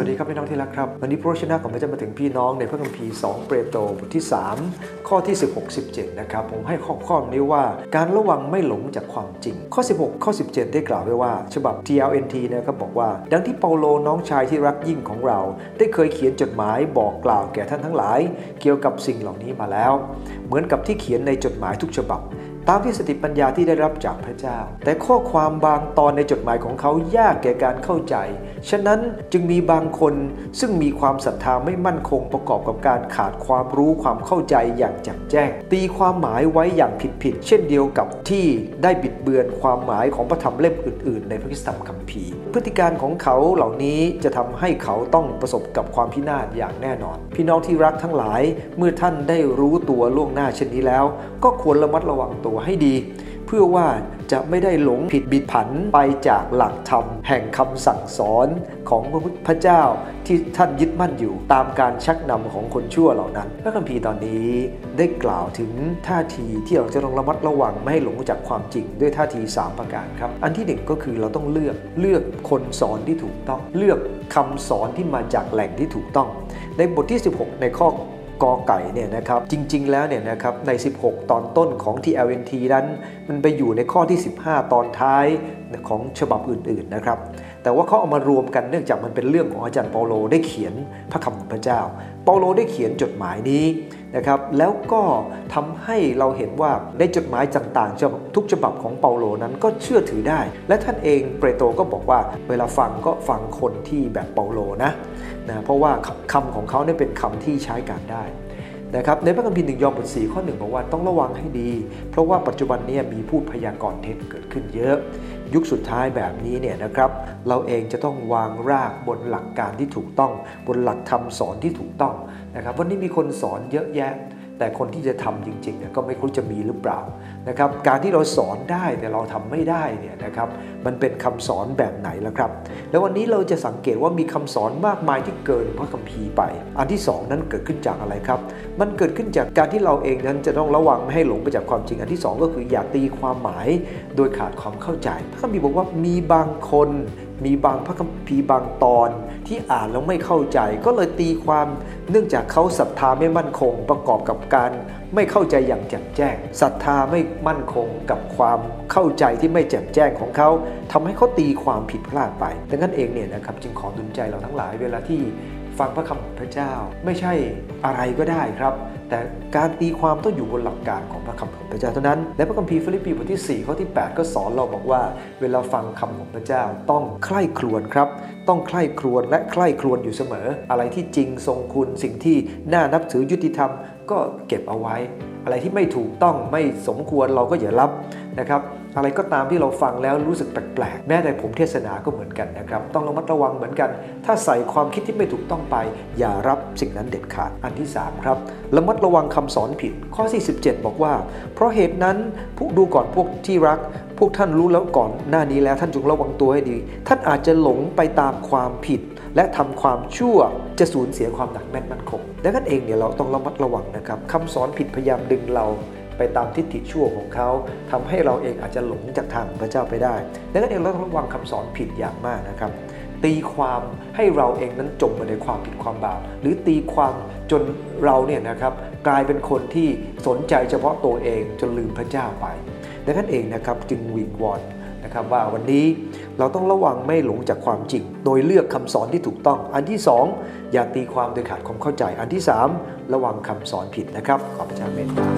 วัสดีครับพี่น้องที่รักครับ วันนี้พระชนะของพระเจ้ามาถึงพี่น้องในพระคัมภีร์ 2 เปโตรบทที่ 3 ข้อที่ 16 17 นะครับ ผมให้ข้อความนี้ว่าการระวังไม่หลงจากความจริง ข้อ 16 ข้อ 17 ได้กล่าวไว้ว่า ฉบับ TLNT นะครับบอกว่า ดังที่เปาโลน้องชายที่รักยิ่งของเรา ได้เคยเขียนจดหมายบอกกล่าวแก่ท่านทั้งหลาย เกี่ยวกับสิ่งเหล่านี้มาแล้ว เหมือนกับที่เขียนในจดหมายทุกฉบับ ตามที่สติปัญญาที่ได้รับจากพระเจ้า แต่ข้อความบางตอนในจดหมายของเขายากแก่การเข้าใจ ฉะนั้นจึงมีบางคนซึ่งมีความศรัทธาไม่มั่นคงประกอบกับการขาดความรู้ความเข้าใจอย่างแจ่มแจ้ง ตีความหมายไว้อย่างผิดๆเช่นเดียวกับที่ได้บิดเบือนความหมายของพระธรรมเล่มอื่น ๆ ในพระคัมคัมภีร์ พฤติการของเขาเหล่านี้จะทำให้เขาต้องประสบกับความพินาศอย่างแน่นอน พี่น้องที่รักทั้งหลายเมื่อท่านได้รู้ตัวล่วงหน้าเช่นนี้แล้ว ก็ควรระมัดระวังตัวให้ดี เพื่อว่าจะไม่ได้หลงผิดบิดผันไปจากหลักธรรม แห่งคำสั่งสอนของพระพุทธเจ้าที่ท่านยึดมั่นอยู่ ตามการชักนำของคนชั่วเหล่านั้น พระคัมภีร์ตอนนี้ได้กล่าวถึงท่าทีที่เราจะต้องระมัดระวังไม่ให้หลงจากความจริงด้วยท่าที 3 ประการครับ อันที่หนึ่งก็คือเราต้องเลือกเลือกคนสอนที่ถูกต้อง เลือกคำสอนที่มาจากแหล่งที่ถูกต้อง ในบทที่ 16 ในข้อ กอไก่เนี่ยนะครับจริง ๆ แล้วเนี่ยนะครับใน 16 ตอนต้นของ TLNT นั้น มันไปอยู่ในข้อที่ 15 ตอนท้ายของฉบับอื่น ๆ นะครับ แต่ว่าเขาเอามารวมกันเนื่องจากมันเป็นเรื่องของอาจารย์เปาโลได้เขียนพระคำของพระเจ้า เปาโลได้เขียนจดหมายนี้นะครับแล้วก็ทำให้เราเห็นว่าในจดหมายต่างๆทุกฉบับของเปาโลนั้นก็เชื่อถือได้ และท่านเองเปโตรก็บอกว่าเวลาฟังก็ฟังคนที่แบบเปาโลนะนะเพราะว่าคำของเขาเนี่ยเป็นคำที่ใช้การได้ นะครับในพระคัมภีร์หนึ่งยอห์นบทสี่ข้อหนึ่งบอกว่าต้องระวังให้ดี เพราะว่าปัจจุบันนี้มีพูดพยากรณ์เท็จเกิดขึ้นเยอะ ยุคสุดท้ายแบบนี้เนี่ยนะครับเราเองจะต้องวางรากบนหลักการที่ถูกต้อง บนหลักธรรมสอนที่ถูกต้องนะครับวันนี้มีคนสอนเยอะแยะ แต่คนที่จะทำจริงๆเนี่ยก็ไม่รู้จะมีหรือเปล่านะครับการที่เราสอนได้แต่เราทำไม่ได้เนี่ยนะครับมันเป็นคำสอนแบบไหนล่ะครับ แล้ววันนี้เราจะสังเกตว่ามีคำสอนมากมายที่เกินพระคัมภีร์ไป อันที่ 2 นั้นเกิดขึ้นจากอะไรครับ มันเกิดขึ้นจากการที่เราเองนั้นจะต้องระวังไม่ให้หลงไปจากความจริง อันที่ 2 ก็คืออย่าตีความหมายโดยขาดความเข้าใจพระคัมภีร์บอกว่ามีบางคน มีบางพระคัมภีร์บางตอนที่อ่านแล้วไม่เข้าใจ ก็เลยตีความเนื่องจากเขาศรัทธาไม่มั่นคงประกอบกับการไม่เข้าใจอย่างแจ่มแจ้งศรัทธาไม่มั่นคงกับความเข้าใจที่ไม่แจ่มแจ้งของเขาทำให้เขาตีความผิดพลาดไปดังนั้นเองเนี่ยนะครับจึงขอดุลใจเราทั้งหลายเวลาที่ฟังพระคำพระเจ้าไม่ใช่อะไรก็ได้ครับ แต่การตีความต้องอยู่บนหลักการของพระคำของพระเจ้าเท่านั้น และพระคัมภีร์ฟิลิปปีบทที่4ข้อที่ 8 ก็สอนเราบอกว่า เวลาฟังคำของพระเจ้าต้องใคร่ครวญครับ ต้องใคร่ครวญและใคร่ครวญอยู่เสมอ อะไรที่จริงทรงคุณสิ่งที่น่านับถือยุติธรรมก็เก็บเอาไว้ อะไรที่ไม่ถูกต้องไม่สมควรเราก็อย่ารับนะครับอะไรก็ตามที่เราฟังแล้วรู้สึกแปลกๆแม้แต่ผมเทศนาก็เหมือนกันนะครับต้องระมัดระวังเหมือนกัน ถ้าใส่ความคิดที่ไม่ถูกต้องไป อย่ารับสิ่งนั้นเด็ดขาดอันที่ 3 ครับระมัดระวังคำสอนผิดข้อ 47 บอกว่า เพราะเหตุนั้นผู้ดูก่อนพวกที่รัก พวกท่านรู้แล้วก่อนหน้านี้แล้วท่านจงระวังตัวให้ดี ท่านอาจจะหลงไปตามความผิด และทำความชั่วจะสูญเสียความหนักแน่นมั่นคง ดังนั้นเองเนี่ยเราต้องระมัดระวังนะครับคำสอนผิดพยายามดึงเราไปตามทิฏฐิชั่วของเขาทำให้เราเองอาจจะหลงจากทางพระเจ้าไปได้ ดังนั้นเองเราต้องระวังคำสอนผิดอย่างมากนะครับ ตีความให้เราเองนั้นจมไปในความผิดความบาปหรือตีความจนเราเนี่ยนะครับกลายเป็นคนที่สนใจเฉพาะตัวเองจนลืมพระเจ้าไปดังนั้นเองนะครับจึงวิงวอน นะครับว่าวันนี้เราต้องระวังไม่หลงจากความจริง โดยเลือกคำสอนที่ถูกต้อง อันที่ 2 อย่าตีความโดยขาดความเข้าใจ อันที่ 3 ระวังคำสอนผิดนะครับ ขอพระเจ้าเมตตา